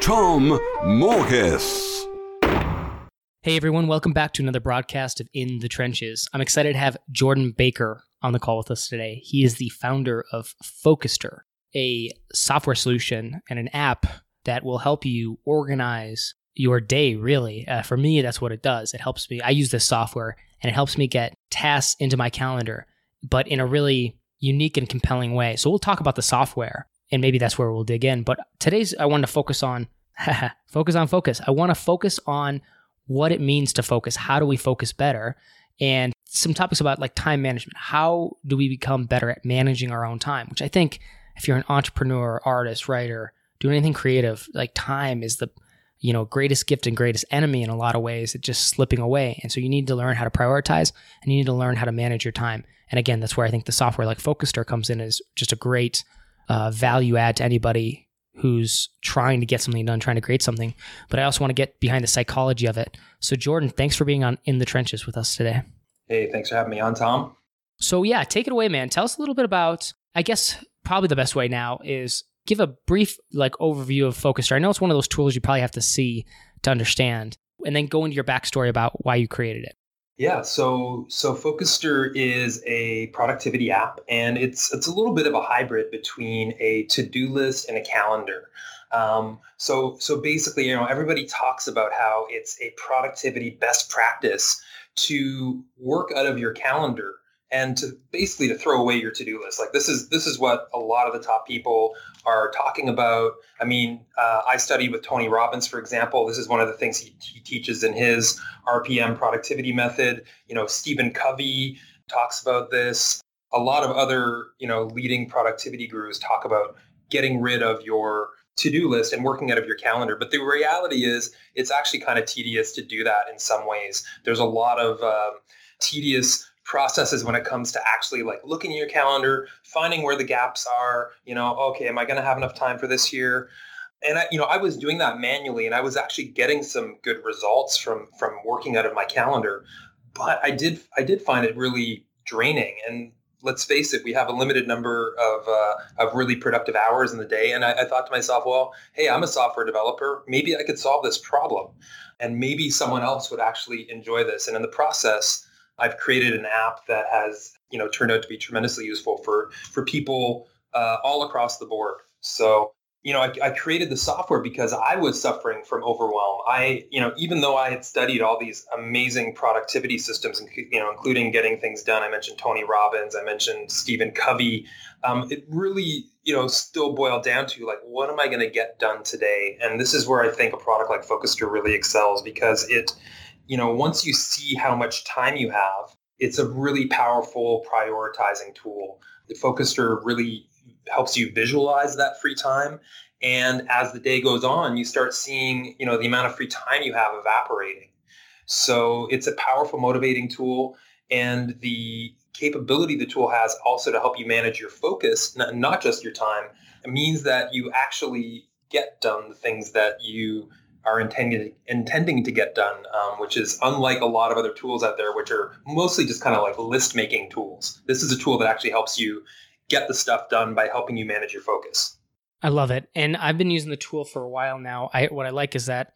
Tom Morkes. Hey everyone, welcome back to another broadcast of In the Trenches. I'm excited to have Jordan Baker on the call with us today. He is the founder of Focuster, a software solution and an app that will help you organize your day, really. Uh, for me, that's what it does. It helps me, I use this software and it helps me get tasks into my calendar, but in a really unique and compelling way. So we'll talk about the software and maybe that's where we'll dig in. But today's, I want to focus on, focus on focus. I want to focus on what it means to focus. How do we focus better? And some topics about like time management. How do we become better at managing our own time? Which I think if you're an entrepreneur, artist, writer, doing anything creative, like time is the you know greatest gift and greatest enemy in a lot of ways. It's just slipping away. And so you need to learn how to prioritize and you need to learn how to manage your time. And again, that's where I think the software like Focuster comes in is just a great uh, value add to anybody who's trying to get something done, trying to create something. But I also want to get behind the psychology of it. So, Jordan, thanks for being on in the trenches with us today. Hey, thanks for having me on, Tom. So, yeah, take it away, man. Tell us a little bit about, I guess, probably the best way now is give a brief like overview of Focuster. I know it's one of those tools you probably have to see to understand, and then go into your backstory about why you created it. Yeah, so so Focuster is a productivity app, and it's it's a little bit of a hybrid between a to-do list and a calendar. Um, so so basically, you know, everybody talks about how it's a productivity best practice to work out of your calendar and to basically to throw away your to-do list. Like this is this is what a lot of the top people are talking about. I mean uh, i studied with tony robbins for example. This is one of the things he, he teaches in his rpm productivity method. You know stephen covey talks about this. A lot of other you know leading productivity gurus talk about getting rid of your to-do list and working out of your calendar. But the reality is it's actually kind of tedious to do that in some ways. There's a lot of um, tedious processes when it comes to actually like looking at your calendar, finding where the gaps are, you know, okay, am I going to have enough time for this year? And I, you know, I was doing that manually and I was actually getting some good results from from working out of my calendar, but I did I did find it really draining and let's face it, we have a limited number of, uh, of really productive hours in the day. And I, I, thought to myself, well, hey, I'm a software developer. Maybe I could solve this problem. And maybe someone else would actually enjoy this. And in the process, I've created an app that has you know turned out to be tremendously useful for for people uh, all across the board. So you know, I, I, created the software because I was suffering from overwhelm. I, you know, even though I had studied all these amazing productivity systems, you know, including getting things done. I mentioned Tony Robbins. I mentioned Stephen Covey. Um, it really, you know, still boiled down to like, what am I going to get done today? And this is where I think a product like Focuster really excels because it you know, once you see how much time you have, it's a really powerful prioritizing tool. The Focuster really helps you visualize that free time. And as the day goes on, you start seeing, you know, the amount of free time you have evaporating. So it's a powerful motivating tool. And the capability the tool has also to help you manage your focus, not just your time, it means that you actually get done the things that you are intending intending to get done, um, which is unlike a lot of other tools out there, which are mostly just kind of like list making tools. This is a tool that actually helps you get the stuff done by helping you manage your focus. I love it, and I've been using the tool for a while now. I what I like is that,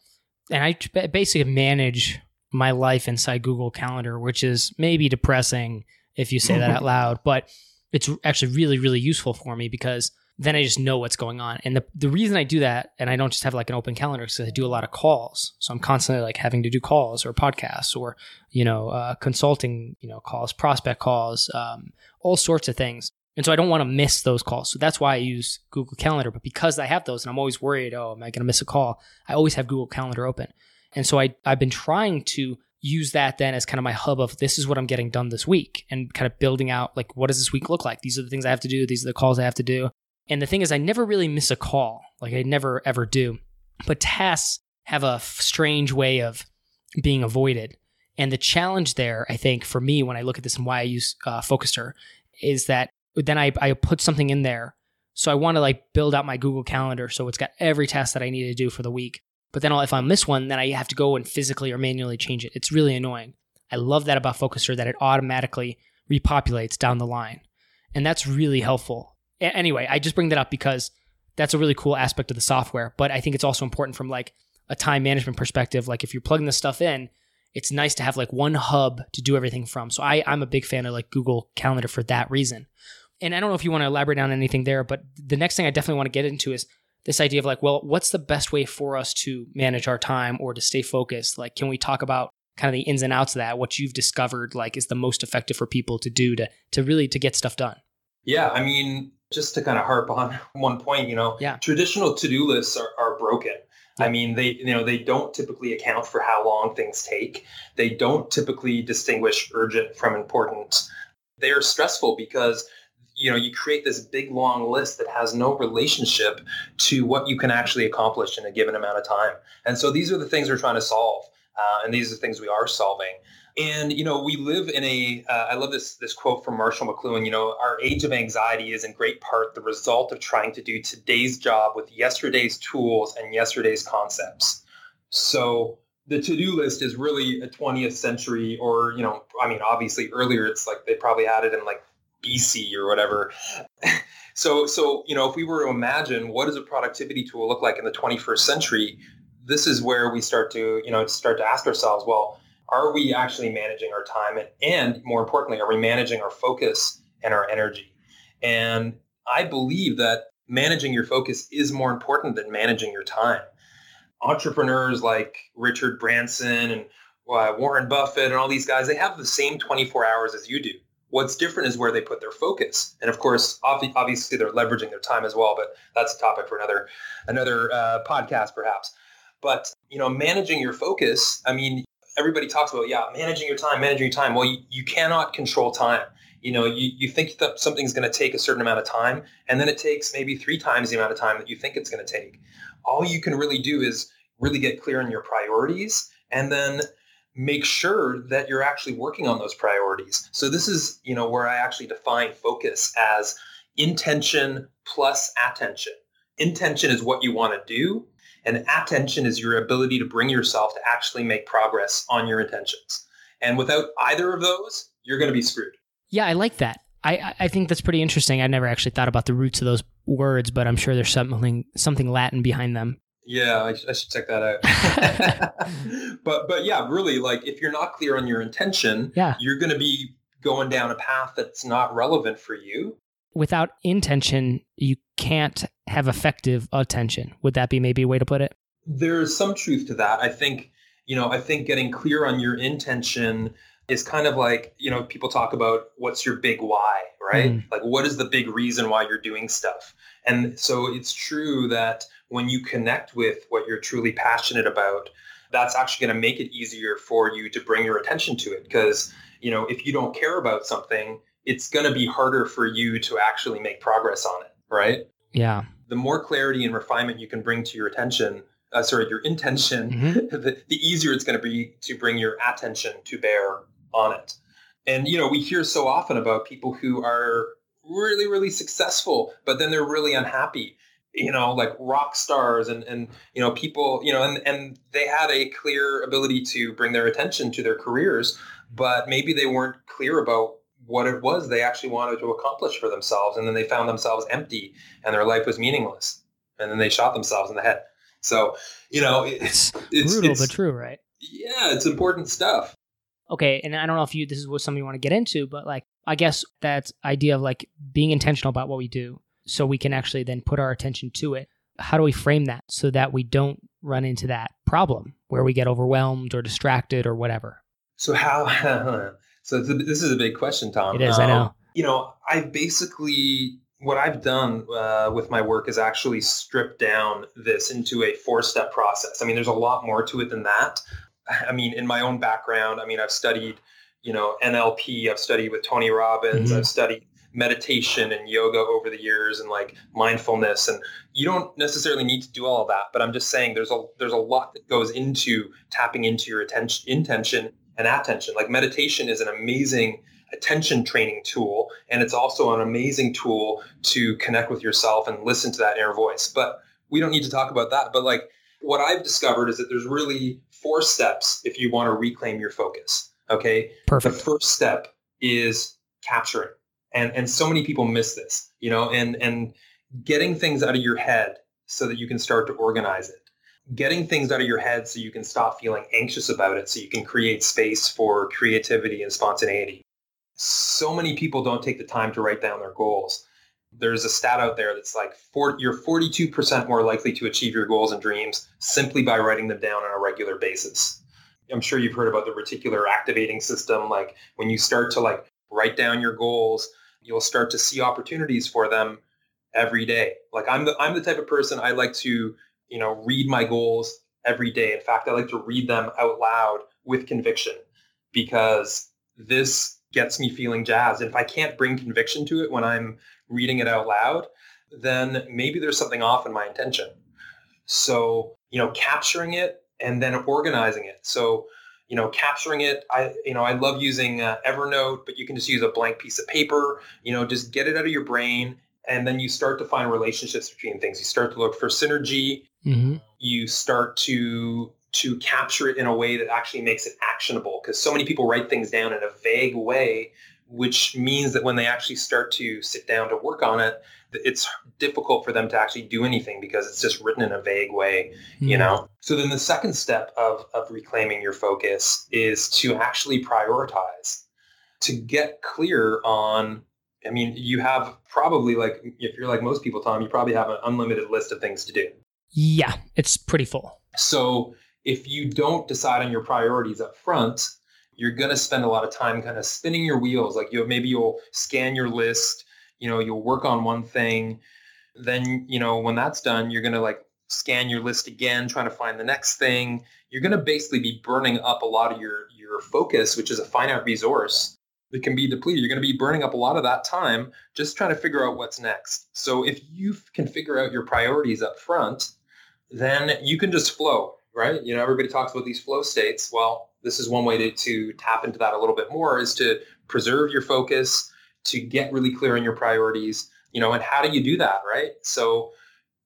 and I basically manage my life inside Google Calendar, which is maybe depressing if you say that out loud, but it's actually really really useful for me because then I just know what's going on. And the, the reason I do that, and I don't just have like an open calendar, because I do a lot of calls. So I'm constantly like having to do calls or podcasts or, you know, uh, consulting, you know, calls, prospect calls, um, all sorts of things. And so I don't want to miss those calls. So that's why I use Google Calendar. But because I have those and I'm always worried, oh, am I going to miss a call? I always have Google Calendar open. And so I, I've been trying to use that then as kind of my hub of this is what I'm getting done this week and kind of building out like what does this week look like? These are the things I have to do. These are the calls I have to do. And the thing is, I never really miss a call. Like I never ever do. but tasks have a f- strange way of being avoided. And the challenge there, I think, for me, when I look at this and why I use uh, is that then I, I put something in there. So I want to like build out my Google Calendar so it's got every task that I need to do for the week. But then if I miss one, then I have to go and physically or manually change it. It's really annoying. I love that about Focuster that it automatically repopulates down the line. And that's really helpful. Anyway, I just bring that up because that's a really cool aspect of the software. But I think it's also important from like a time management perspective. Like if you're plugging this stuff in, it's nice to have like one hub to do everything from. So I, I'm a big fan of like Google Calendar for that reason. And I don't know if you want to elaborate on anything there, but the next thing I definitely want to get into is this idea of like, well, what's the best way for us to manage our time or to stay focused? Like, can we talk about kind of the ins and outs of that? What you've discovered like is the most effective for people to do to to really to get stuff done. Yeah, I mean, just to kind of harp on one point, you know, Yeah. traditional to-do lists are, are broken. I mean, they you know they don't typically account for how long things take. They don't typically distinguish urgent from important. They are stressful because you know you create this big long list that has no relationship to what you can actually accomplish in a given amount of time. And so these are the things we're trying to solve, uh, and these are things we are solving. And you know, we live in a. Uh, I love this this quote from Marshall McLuhan. You know, our age of anxiety is in great part the result of trying to do today's job with yesterday's tools and yesterday's concepts. So the to-do list is really a 20th century, or you know, I mean, obviously earlier. It's like they probably had it in like BC or whatever. so so you know, if we were to imagine what does a productivity tool look like in the 21st century, this is where we start to you know start to ask ourselves, well are we actually managing our time? And, and more importantly are we managing our focus and our energy? And i believe that managing your focus is more important than managing your time. Entrepreneurs like richard branson and uh, warren buffett and all these guys they have the same 24 hours as you do. What's different is where they put their focus. And of course ob- obviously they're leveraging their time as well but that's a topic for another another uh, podcast perhaps but you know managing your focus i mean everybody talks about yeah managing your time managing your time. Well you, you cannot control time. You know you, you think that something's going to take a certain amount of time and then it takes maybe three times the amount of time that you think it's going to take. All you can really do is really get clear on your priorities and then make sure that you're actually working on those priorities. So this is you know where i actually define focus as intention plus attention. Intention is what you want to do and attention is your ability to bring yourself to actually make progress on your intentions. And without either of those, you're going to be screwed. Yeah, I like that. I, I think that's pretty interesting. I never actually thought about the roots of those words, but I'm sure there's something something Latin behind them. Yeah, I, I should check that out. but but yeah, really, like if you're not clear on your intention, Yeah. you're going to be going down a path that's not relevant for you. Without intention, you can't have effective attention. Would that be maybe a way to put it? There's some truth to that. I think you know. I think getting clear on your intention is kind of like you know people talk about what's your big why, right? Mm. Like what is the big reason why you're doing stuff? And so it's true that when you connect with what you're truly passionate about, that's actually going to make it easier for you to bring your attention to it. Because, you know, if you don't care about something, it's going to be harder for you to actually make progress on it, right? Yeah. The more clarity and refinement you can bring to your attention, uh, sorry, your intention, Mhm. the, the easier it's going to be to bring your attention to bear on it. And, you know, we hear so often about people who are really, really successful, but then they're really unhappy, you know, like rock stars and, and, you know, people, you know, and, and they had a clear ability to bring their attention to their careers, but maybe they weren't clear about what it was they actually wanted to accomplish for themselves. And then they found themselves empty and their life was meaningless. And then they shot themselves in the head. So, you know, it's, it's, Brutal it's- but true, right? yeah, it's important stuff. Okay, and I don't know if you this is what something you want to get into, but like I guess that idea of like being intentional about what we do so we can actually then put our attention to it. How do we frame that so that we don't run into that problem where we get overwhelmed or distracted or whatever? So how? so it's a, this is a big question, Tom. It is, I Um, know. You know, I basically what I've done uh, with my work is actually strip down this into a four-step process. I mean, there's a lot more to it than that. I mean, in my own background, I mean, I've studied, you know, NLP. I've studied with Tony Robbins. Mhm. I've studied meditation and yoga over the years and like mindfulness and you don't necessarily need to do all of that but i'm just saying there's a there's a lot that goes into tapping into your attention intention and attention. Like meditation is an amazing attention training tool and it's also an amazing tool to connect with yourself and listen to that inner voice. But we don't need to talk about that. But like what i've discovered is that there's really four steps if you want to reclaim your focus okay? Perfect. The first step is capturing and and so many people miss this you know? And and getting things out of your head so that you can start to organize it getting things out of your head so you can stop feeling anxious about it so you can create space for creativity and spontaneity. So many people don't take the time to write down their goals. There's a stat out there that's like 40, you're 42% more likely to achieve your goals and dreams simply by writing them down on a regular basis. I'm sure you've heard about the reticular activating system like when you start to like write down your goals you'll start to see opportunities for them every day. Like I'm the I'm the type of person I like to, you know, read my goals every day. In fact, I like to read them out loud with conviction because this gets me feeling jazzed. And if I can't bring conviction to it when I'm reading it out loud, then maybe there's something off in my intention. So, you know, capturing it and then organizing it. So you know, capturing it. I, you know, I love using uh, Evernote, but you can just use a blank piece of paper. You know, just get it out of your brain, and then you start to find relationships between things. You start to look for synergy. Mm-hmm. You start to to capture it in a way that actually makes it actionable because so many people write things down in a vague way which means that when they actually start to sit down to work on it it's difficult for them to actually do anything because it's just written in a vague way, mm. you hmm. know? So then the second step of, of reclaiming your focus is to actually prioritize, to get clear on, I mean, you have probably like, if you're like most people, Tom, you probably have an unlimited list of things to do. Yeah, it's pretty full. So if you don't decide on your priorities up front, you're going to spend a lot of time kind of spinning your wheels. Like you maybe you'll scan your list you know you'll work on one thing then you know when that's done you're going to like scan your list again trying to find the next thing you're going to basically be burning up a lot of your your focus which is a finite resource that can be depleted you're going to be burning up a lot of that time just trying to figure out what's next so if you can figure out your priorities up front then you can just flow right you know everybody talks about these flow states well this is one way to, to tap into that a little bit more is to preserve your focus to get really clear on your priorities, you know, and how do you do that, right? So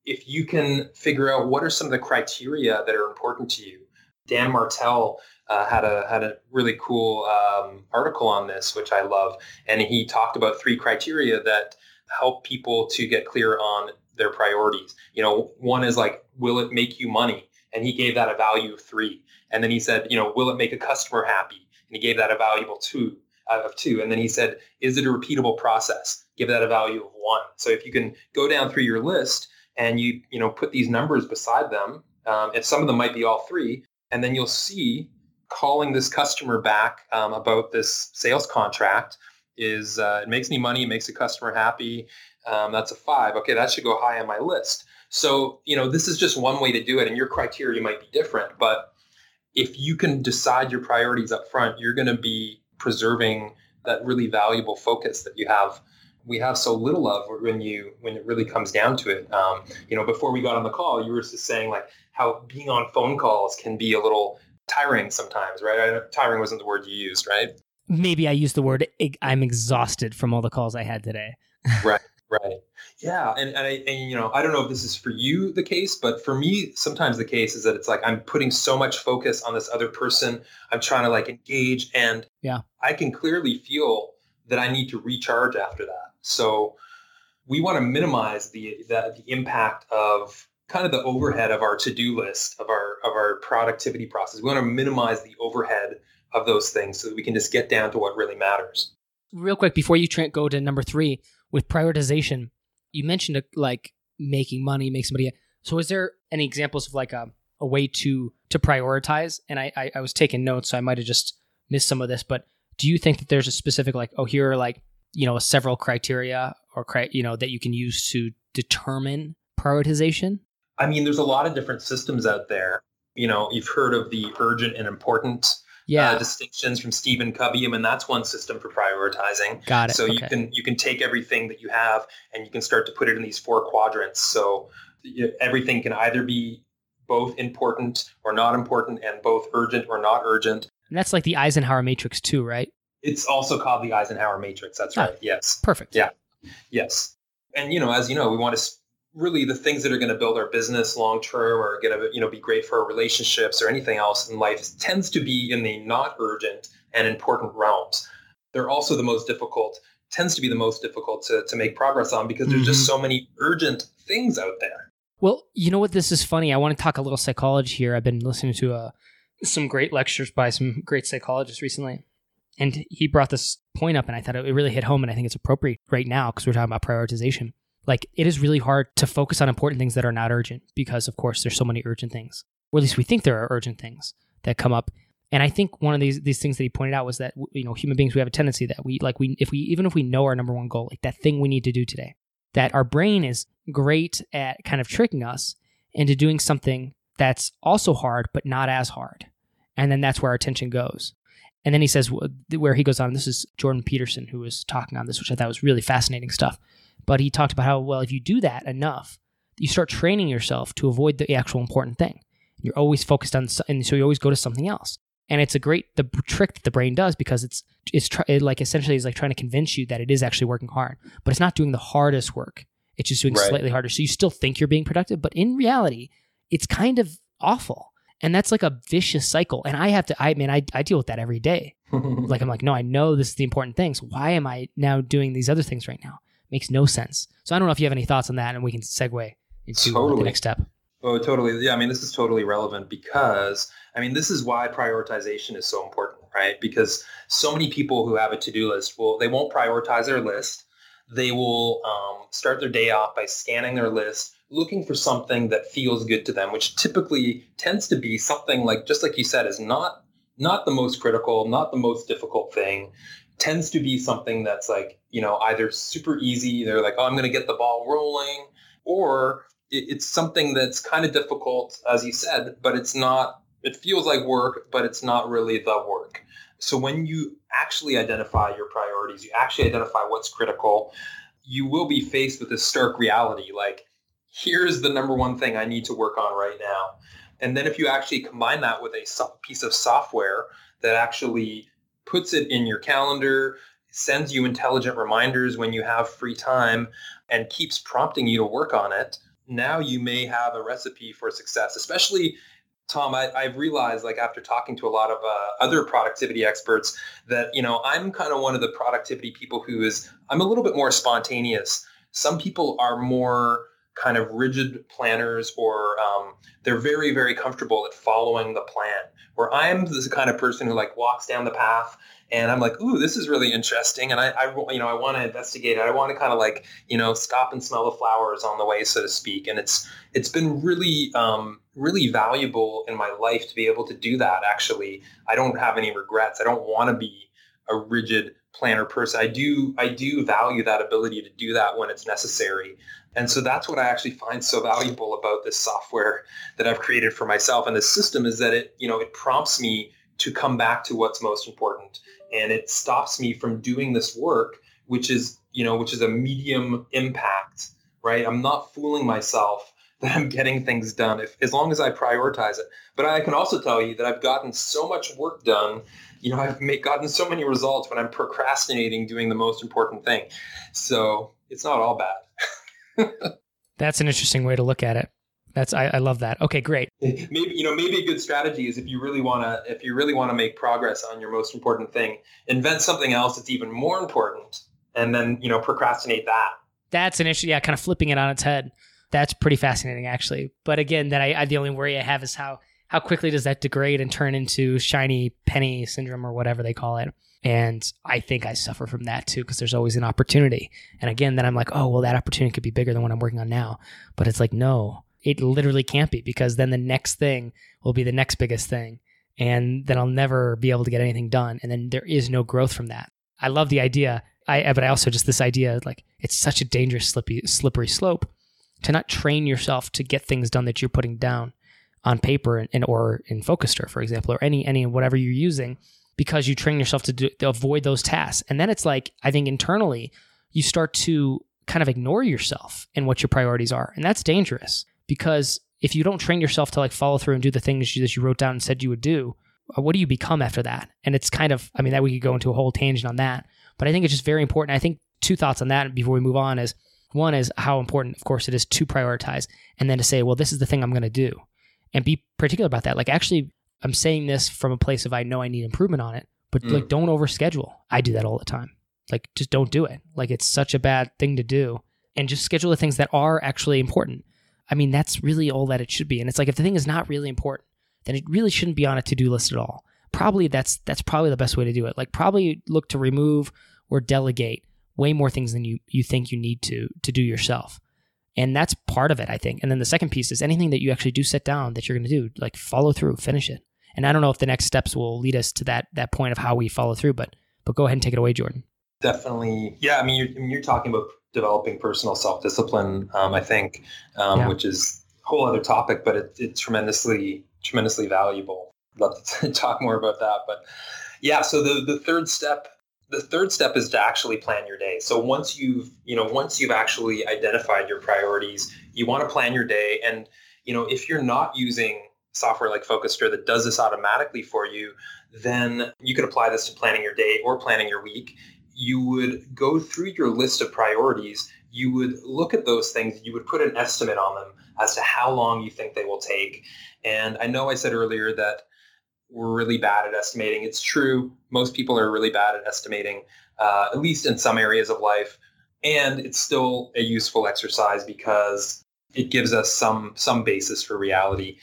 if you can figure out what are some of the criteria that are important to you. Dan Martell uh, had a had a really cool um, article on this, which I love, and he talked about three criteria that help people to get clear on their priorities. You know, one is like, will it make you money? And he gave that a value of three. And then he said, you know, will it make a customer happy? And he gave that a valuable two out of two. And then he said, is it a repeatable process? Give that a value of one. So if you can go down through your list and you, you know, put these numbers beside them, um, and some of them might be all three, and then you'll see calling this customer back um, about this sales contract is uh, it makes me money, it makes the customer happy. Um, that's a five. Okay, that should go high on my list. So, you know, this is just one way to do it, and your criteria might be different. But if you can decide your priorities up front, you're going to be preserving that really valuable focus that you have we have so little of when you when it really comes down to it um, you know before we got on the call you were just saying like how being on phone calls can be a little tiring sometimes right tiring wasn't the word you used right maybe i used the word i'm exhausted from all the calls i had today right right yeah, and and, I, and you know I don't know if this is for you the case, but for me sometimes the case is that it's like I'm putting so much focus on this other person. I'm trying to like engage, and yeah, I can clearly feel that I need to recharge after that. So we want to minimize the the, the impact of kind of the overhead of our to-do list of our of our productivity process. We want to minimize the overhead of those things so that we can just get down to what really matters. Real quick before you tra- go to number three with prioritization, you mentioned uh, like making money, make somebody. So, is there any examples of like a, a way to to prioritize? And I, I, I was taking notes, so I might have just missed some of this. But do you think that there's a specific like, oh, here are like you know several criteria or cri- you know that you can use to determine prioritization? I mean, there's a lot of different systems out there. You know, you've heard of the urgent and important yeah. uh, distinctions from Stephen Covey. I mean, that's one system for prioritizing. Got it. So you can you can take everything that you have and you can start to put it in these four quadrants. So you- everything can either be both important or not important, and both urgent or not urgent. And that's like the Eisenhower matrix too, right? It's also called the Eisenhower matrix. That's Ah. right. Yes. Perfect. Yeah. Yes. And you know, as you know, we want to really the things that are going to build our business long term or going to you know be great for our relationships or anything else in life tends to be in the not urgent and important realms. They're also the most difficult tends to be the most difficult to, to make progress on because there's just so many urgent things out there. Well, you know what? This is funny. I want to talk a little psychology here. I've been listening to uh, some great lectures by some great psychologists recently, and he brought this point up, and I thought it really hit home, and I think it's appropriate right now because we're talking about prioritization. Like, it is really hard to focus on important things that are not urgent because, of course, there's so many urgent things, or at least we think there are urgent things that come up. And I think one of these these things that he pointed out was that you know human beings we have a tendency that we like we if we even if we know our number one goal like that thing we need to do today that our brain is great at kind of tricking us into doing something that's also hard but not as hard. And then that's where our attention goes. And then he says where he goes on this is jordan peterson who was talking on this which i thought was really fascinating stuff but he talked about how well if you do that enough you start training yourself to avoid the actual important thing. You're always focused on and so you always go to something else. And it's a great the trick that the brain does because it's it's try, it like essentially is like trying to convince you that it is actually working hard. But it's not doing the hardest work. It's just doing Right. slightly harder. So you still think you're being productive but in reality it's kind of awful. And that's like a vicious cycle. And i have to i mean i, I deal with that every day. Like i'm like no i know this is the important thing. So why am i now doing these other things right now makes no sense so i don't know if you have any thoughts on that and we can segue into uh, the next step Oh, totally. Yeah, I mean, this is totally relevant because, I mean, this is why prioritization is so important, right? Because so many people who have a to-do list will, they won't prioritize their list. They will um, start their day off by scanning their list, looking for something that feels good to them, which typically tends to be something like, just like you said, is not not the most critical, not the most difficult thing. Tends to be something that's like, you know, either super easy. They're like, oh, I'm going to get the ball rolling, or it, it's something that's kind of difficult, as you said, but it's not, it feels like work, but it's not really the work. So when you actually identify your priorities, you actually identify what's critical, you will be faced with this stark reality like, here's the number one thing I need to work on right now. And then if you actually combine that with a piece of software that actually puts it in your calendar, sends you intelligent reminders when you have free time, and keeps prompting you to work on it, now you may have a recipe for success. Especially, Tom, I, I've realized, like after talking to a lot of uh, other productivity experts, that you know I'm kind of one of the productivity people who is I'm a little bit more spontaneous. Some people are more kind of rigid planners, or um, they're very very comfortable at following the plan. Where I'm the kind of person who like walks down the path and I'm like, ooh, this is really interesting, and I, I you know, I want to investigate it. I want to kind of like, you know, stop and smell the flowers on the way, so to speak. And it's it's been really, um, really valuable in my life to be able to do that. Actually, I don't have any regrets. I don't want to be a rigid planner person. I do, I do value that ability to do that when it's necessary. And so that's what I actually find so valuable about this software that I've created for myself. And this system is that it, you know, it prompts me to come back to what's most important. And it stops me from doing this work which is you know which is a medium impact right? I'm not fooling myself that i'm getting things done if as long as i prioritize it. But i can also tell you that i've gotten so much work done you know i've made, gotten so many results when i'm procrastinating doing the most important thing. So it's not all bad that's an interesting way to look at it. That's I, I love that. Okay great. Maybe you know maybe a good strategy is if you really want to if you really want to make progress on your most important thing invent something else that's even more important and then you know procrastinate that. That's an issue yeah kind of flipping it on its head. That's pretty fascinating actually. But again that I, I the only worry i have is how how quickly does that degrade and turn into shiny penny syndrome or whatever they call it and i think i suffer from that too because there's always an opportunity. And again then i'm like oh well that opportunity could be bigger than what i'm working on now. But it's like no it literally can't be because then the next thing will be the next biggest thing and then i'll never be able to get anything done and then there is no growth from that. I love the idea. I but i also just this idea like it's such a dangerous slippery slippery slope to not train yourself to get things done that you're putting down on paper and, and or in Focuster, for example, or any any whatever you're using, because you train yourself to, do, to avoid those tasks. And then it's like I think internally you start to kind of ignore yourself and what your priorities are, and that's dangerous because if you don't train yourself to like follow through and do the things that you wrote down and said you would do, uh, what do you become after that? And it's kind of, I mean, that we could go into a whole tangent on that, but I think it's just very important. I think two thoughts on that before we move on is one is how important, of course, it is to prioritize, and then to say, well, this is the thing I'm going to do, and be particular about that. Like, actually, I'm saying this from a place of I know I need improvement on it, but mm. like, don't overschedule. I do that all the time. Like, just don't do it. Like, it's such a bad thing to do, and just schedule the things that are actually important. I mean, that's really all that it should be. And it's like if the thing is not really important, then it really shouldn't be on a to-do list at all. Probably that's that's probably the best way to do it. Like probably look to remove or delegate way more things than you you think you need to to do yourself. And that's part of it, I think. And then the second piece is anything that you actually do set down that you're going to do, like follow through, finish it. And I don't know if the next steps will lead us to that that point of how we follow through, but but go ahead and take it away, Jordan. Definitely, yeah. I mean, you're, I mean, you're talking about developing personal self discipline. Um, I think, um, yeah. which is a whole other topic, but it, it's tremendously tremendously valuable. I'd love to talk more about that, but yeah. So the the third step the third step is to actually plan your day. So once you've, you know, once you've actually identified your priorities, you want to plan your day. And, you know, if you're not using software like Focuster that does this automatically for you, then you could apply this to planning your day or planning your week. You would go through your list of priorities. You would look at those things. You would put an estimate on them as to how long you think they will take. And I know I said earlier that we're really bad at estimating. It's true. Most people are really bad at estimating, uh, at least in some areas of life. And it's still a useful exercise because it gives us some some basis for reality.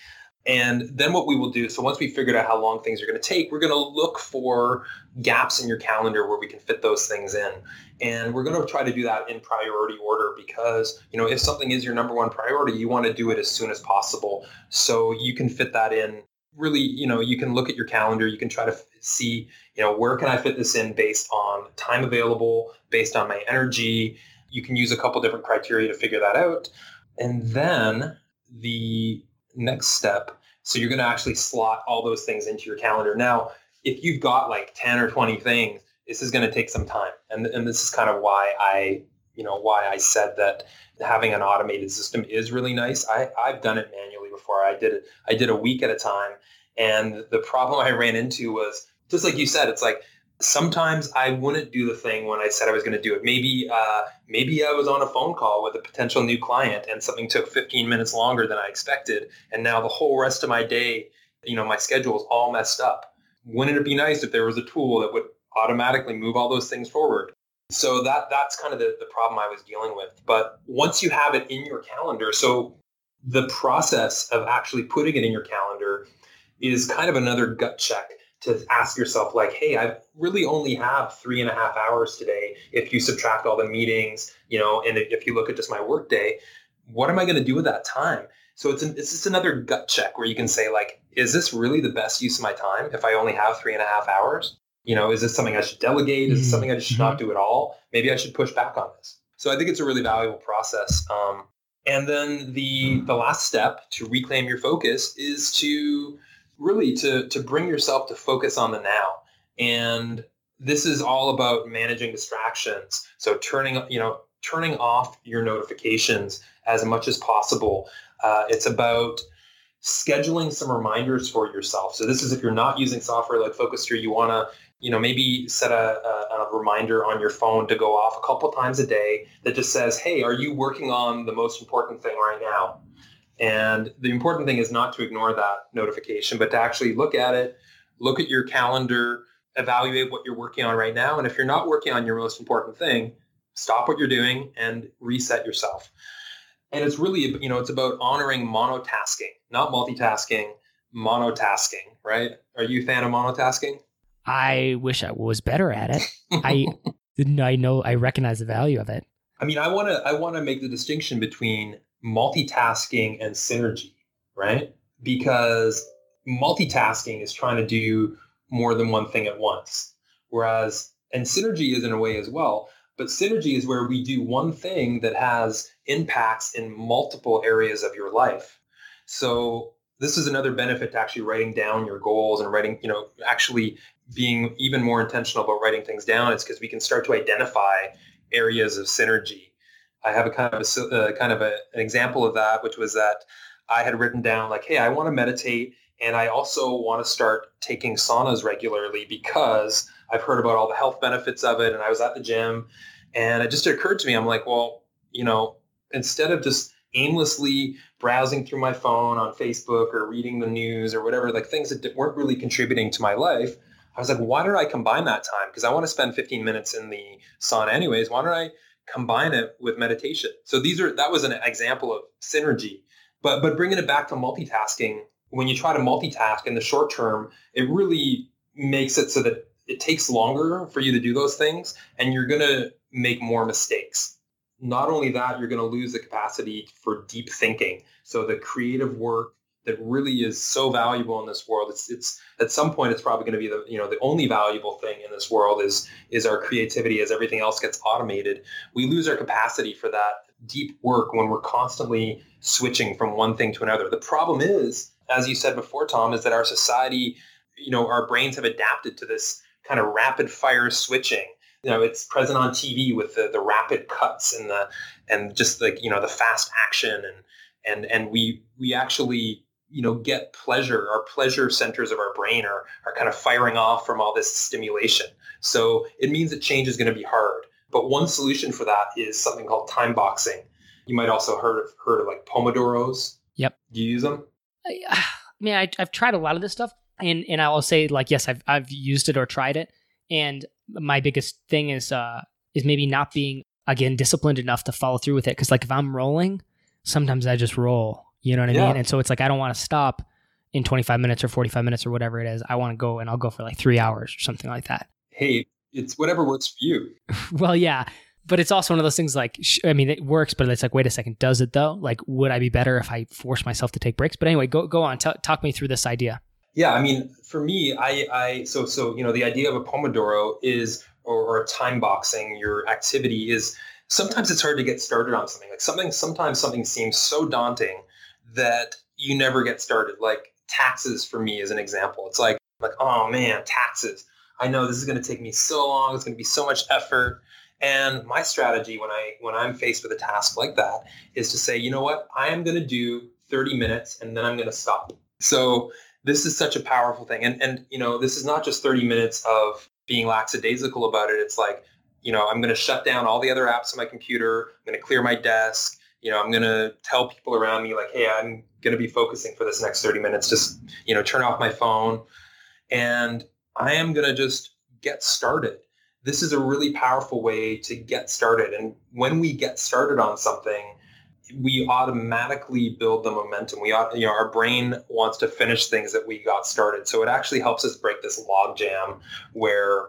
And then what we will do, so once we figured out how long things are going to take, we're going to look for gaps in your calendar where we can fit those things in. And we're going to try to do that in priority order because, you know, if something is your number one priority, you want to do it as soon as possible. So you can fit that in really, you know, you can look at your calendar, you can try to see, you know, where can I fit this in based on time available, based on my energy. You can use a couple different criteria to figure that out. And then the next step, so you're going to actually slot all those things into your calendar. Now, if you've got like 10 or 20 things, this is going to take some time. And, and this is kind of why I, you know, why I said that having an automated system is really nice. I, I've done it manually before. I did it. I did a week at a time, and the problem I ran into was just like you said. It's like sometimes I wouldn't do the thing when I said I was going to do it. Maybe uh, maybe I was on a phone call with a potential new client, and something took 15 minutes longer than I expected, and now the whole rest of my day, you know, my schedule is all messed up. Wouldn't it be nice if there was a tool that would automatically move all those things forward? So that that's kind of the, the problem I was dealing with. But once you have it in your calendar, so the process of actually putting it in your calendar is kind of another gut check to ask yourself like, hey, I really only have three and a half hours today. If you subtract all the meetings, you know, and if you look at just my work day, what am I going to do with that time? So it's, an, it's just another gut check where you can say like, is this really the best use of my time if I only have three and a half hours? You know, is this something I should delegate? Is this something I should mm-hmm. not do at all? Maybe I should push back on this. So I think it's a really valuable process. Um, and then the the last step to reclaim your focus is to really to to bring yourself to focus on the now. And this is all about managing distractions. So turning you know turning off your notifications as much as possible. Uh, it's about scheduling some reminders for yourself. So this is if you're not using software like Focuster, you want to you know, maybe set a, a, a, reminder on your phone to go off a couple times a day that just says, hey, are you working on the most important thing right now? And the important thing is not to ignore that notification, but to actually look at it, look at your calendar, evaluate what you're working on right now. And if you're not working on your most important thing, stop what you're doing and reset yourself. And it's really, you know, it's about honoring monotasking, not multitasking, monotasking, right? Are you a fan of monotasking? I wish I was better at it. I I know I recognize the value of it. I mean, I want to I want to make the distinction between multitasking and synergy, right? Because multitasking is trying to do more than one thing at once. Whereas and synergy is in a way as well, but synergy is where we do one thing that has impacts in multiple areas of your life. So this is another benefit to actually writing down your goals and writing, you know, actually being even more intentional about writing things down. It's because we can start to identify areas of synergy. I have a kind of a uh, kind of a, an example of that, which was that I had written down like, hey, I want to meditate, and I also want to start taking saunas regularly because I've heard about all the health benefits of it, and I was at the gym, and it just occurred to me, I'm like, well, you know, instead of just aimlessly browsing through my phone on Facebook or reading the news or whatever, like things that weren't really contributing to my life, I was like, why don't I combine that time? Because I want to spend 15 minutes in the sauna anyways. Why don't I combine it with meditation? So these are that was an example of synergy. But but bringing it back to multitasking, when you try to multitask in the short term, it really makes it so that it takes longer for you to do those things and you're going to make more mistakes. Not only that, you're going to lose the capacity for deep thinking. So the creative work that really is so valuable in this world. It's it's at some point it's probably going to be the you know the only valuable thing in this world is is our creativity as everything else gets automated. We lose our capacity for that deep work when we're constantly switching from one thing to another. The problem is, as you said before, Tom, is that our society, you know, our brains have adapted to this kind of rapid fire switching. You know, it's present on TV with the, the rapid cuts and the and just like you know the fast action and and and we we actually you know get pleasure our pleasure centers of our brain are, are kind of firing off from all this stimulation. So it means that change is going to be hard. But one solution for that is something called time boxing. You might also heard of heard of like pomodoros. Yep. Do you use them? I, I mean I, i've tried a lot of this stuff and and i'll say like yes i've, I've used it or tried it. And my biggest thing is uh is maybe not being again disciplined enough to follow through with it. Because like if i'm rolling sometimes i just roll you know what I yeah. mean? And so it's like I don't want to stop in 25 minutes or 45 minutes or whatever it is. I want to go and I'll go for like three hours or something like that. Hey, it's whatever works for you. well, yeah. But it's also one of those things like, I mean, it works, but it's like, wait a second, does it though? Like, would I be better if I force myself to take breaks? But anyway, go go on. T- talk me through this idea. Yeah, I mean, for me, I, I so so you know, the idea of a pomodoro is or, or time boxing your activity is sometimes it's hard to get started on something. Like something sometimes something seems so daunting that you never get started. Like taxes for me is an example. It's like like oh man, taxes. I know this is going to take me so long. It's going to be so much effort. And my strategy when I when I'm faced with a task like that is to say, you know what? I am going to do 30 minutes and then I'm going to stop. So this is such a powerful thing. And and you know, this is not just 30 minutes of being lackadaisical about it. It's like, you know, I'm going to shut down all the other apps on my computer. I'm going to clear my desk you know, I'm going to tell people around me like, hey, I'm going to be focusing for this next 30 minutes. Just, you know, turn off my phone and I am going to just get started. This is a really powerful way to get started. And when we get started on something, we automatically build the momentum. We, you know, our brain wants to finish things that we got started. So it actually helps us break this log jam where,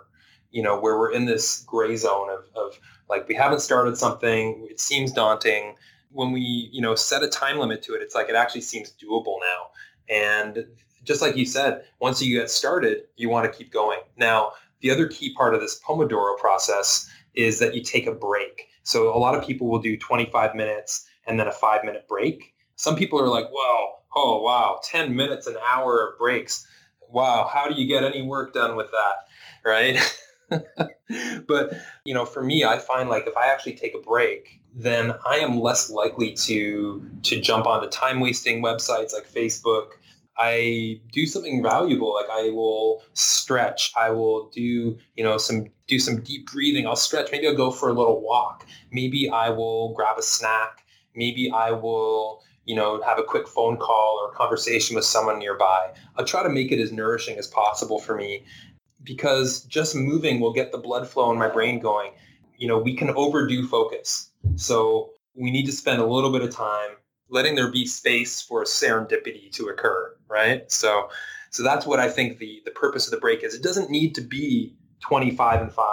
you know, where we're in this gray zone of, of like we haven't started something, it seems daunting, when we you know set a time limit to it it's like it actually seems doable now. And just like you said once you get started you want to keep going. Now the other key part of this pomodoro process is that you take a break. So a lot of people will do 25 minutes and then a five minute break. Some people are like whoa oh wow 10 minutes an hour of breaks. Wow how do you get any work done with that? Right? But you know for me i find like if i actually take a break then I am less likely to to jump onto time wasting websites like Facebook. I do something valuable, like I will stretch. I will do you know some do some deep breathing. I'll stretch. Maybe I'll go for a little walk. Maybe I will grab a snack. Maybe I will you know have a quick phone call or conversation with someone nearby. I'll try to make it as nourishing as possible for me because just moving will get the blood flow in my brain going. You know, we can overdo focus so we need to spend a little bit of time letting there be space for serendipity to occur, right? So so that's what I think the the purpose of the break is. It doesn't need to be 25 and 5.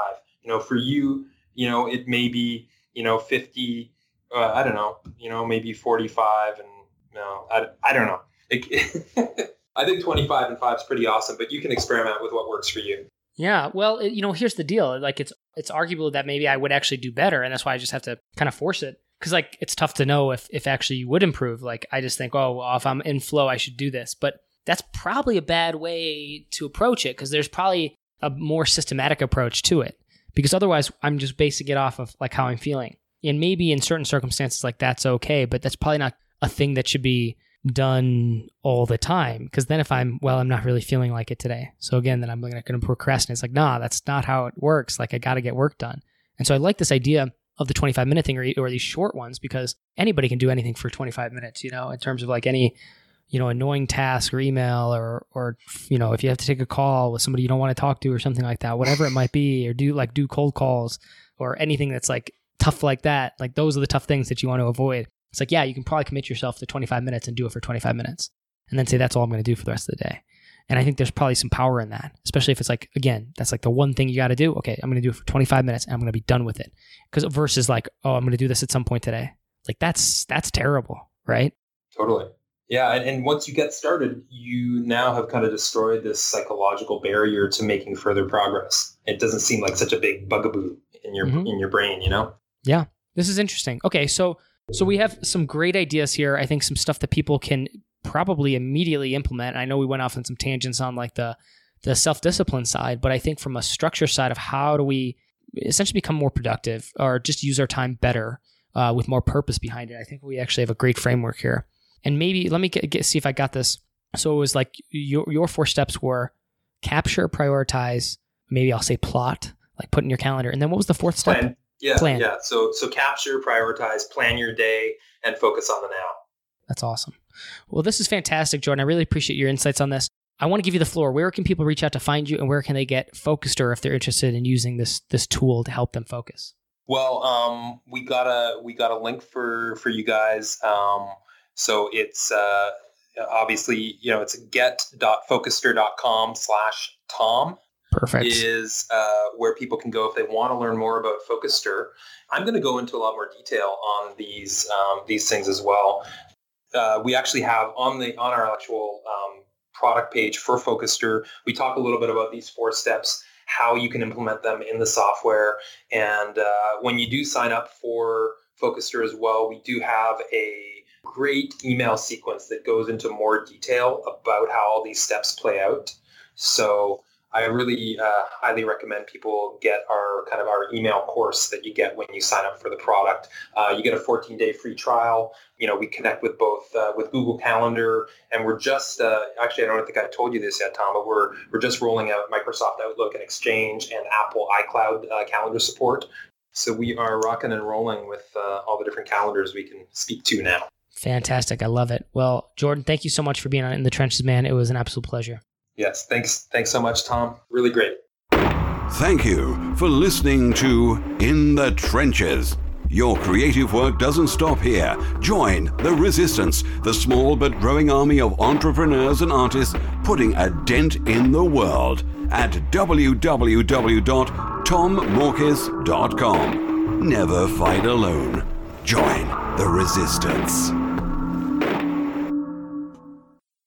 You know, for you, you know, it may be, you know, 50 uh, I don't know, you know, maybe 45 and you know, I, I don't know. It, I think 25 and 5 is pretty awesome, but you can experiment with what works for you. Yeah, well, it, you know, here's the deal. Like it's it's arguable that maybe I would actually do better, and that's why I just have to kind of force it because like it's tough to know if if actually you would improve. Like I just think, oh, well, if I'm in flow, I should do this. But that's probably a bad way to approach it because there's probably a more systematic approach to it. Because otherwise, I'm just basing it off of like how I'm feeling. And maybe in certain circumstances, like that's okay, but that's probably not a thing that should be done all the time. Because then if I'm, well, I'm not really feeling like it today. So again, then I'm going to procrastinate. It's like, nah, that's not how it works. Like I got to get work done. And so I like this idea of the 25 minute thing or, or these short ones because anybody can do anything for 25 minutes, you know, in terms of like any, you know, annoying task or email or, or, you know, if you have to take a call with somebody you don't want to talk to or something like that, whatever it might be, or do like do cold calls or anything that's like tough like that. Like those are the tough things that you want to avoid. It's like, yeah, you can probably commit yourself to 25 minutes and do it for 25 minutes and then say, that's all I'm going to do for the rest of the day. And I think there's probably some power in that, especially if it's like, again, that's like the one thing you got to do. Okay, I'm going to do it for 25 minutes and I'm going to be done with it. Because versus like, oh, I'm going to do this at some point today. Like that's, that's terrible, right? Totally. Yeah. And, and once you get started, you now have kind of destroyed this psychological barrier to making further progress. It doesn't seem like such a big bugaboo in your, mm-hmm. in your brain, you know? Yeah. This is interesting. Okay. So, so we have some great ideas here. I think some stuff that people can probably immediately implement. I know we went off on some tangents on like the the self discipline side, but I think from a structure side of how do we essentially become more productive or just use our time better uh, with more purpose behind it, I think we actually have a great framework here. And maybe let me get, get see if I got this. So it was like your your four steps were capture, prioritize, maybe I'll say plot, like put in your calendar, and then what was the fourth step? Plan. Yeah, plan. yeah. So so capture, prioritize, plan your day, and focus on the now. That's awesome. Well, this is fantastic, Jordan. I really appreciate your insights on this. I want to give you the floor. Where can people reach out to find you, and where can they get Focuster if they're interested in using this this tool to help them focus? Well, um, we got a we got a link for for you guys. Um, so it's uh, obviously you know it's get.focuster.com slash tom. Perfect. Is uh, where people can go if they want to learn more about Focuster. I'm going to go into a lot more detail on these um, these things as well uh, we actually have on the on our actual um, product page for Focuster, we talk a little bit about these four steps, how you can implement them in the software, and uh, when you do sign up for Focuster as well, we do have a great email sequence that goes into more detail about how all these steps play out. So I really uh, highly recommend people get our kind of our email course that you get when you sign up for the product. Uh, you get a 14 day free trial. You know, we connect with both uh, with Google Calendar, and we're just uh, actually I don't think I told you this yet, Tom, but we're we're just rolling out Microsoft Outlook and Exchange and Apple iCloud uh, calendar support. So we are rocking and rolling with uh, all the different calendars we can speak to now. Fantastic. I love it. Well, Jordan, thank you so much for being on In the Trenches, man. It was an absolute pleasure. Yes, thanks. Thanks so much, Tom. Really great. Thank you for listening to In the Trenches. Your creative work doesn't stop here. Join the Resistance, the small but growing army of entrepreneurs and artists putting a dent in the world at www.tommorkes.com. Never fight alone. Join the Resistance.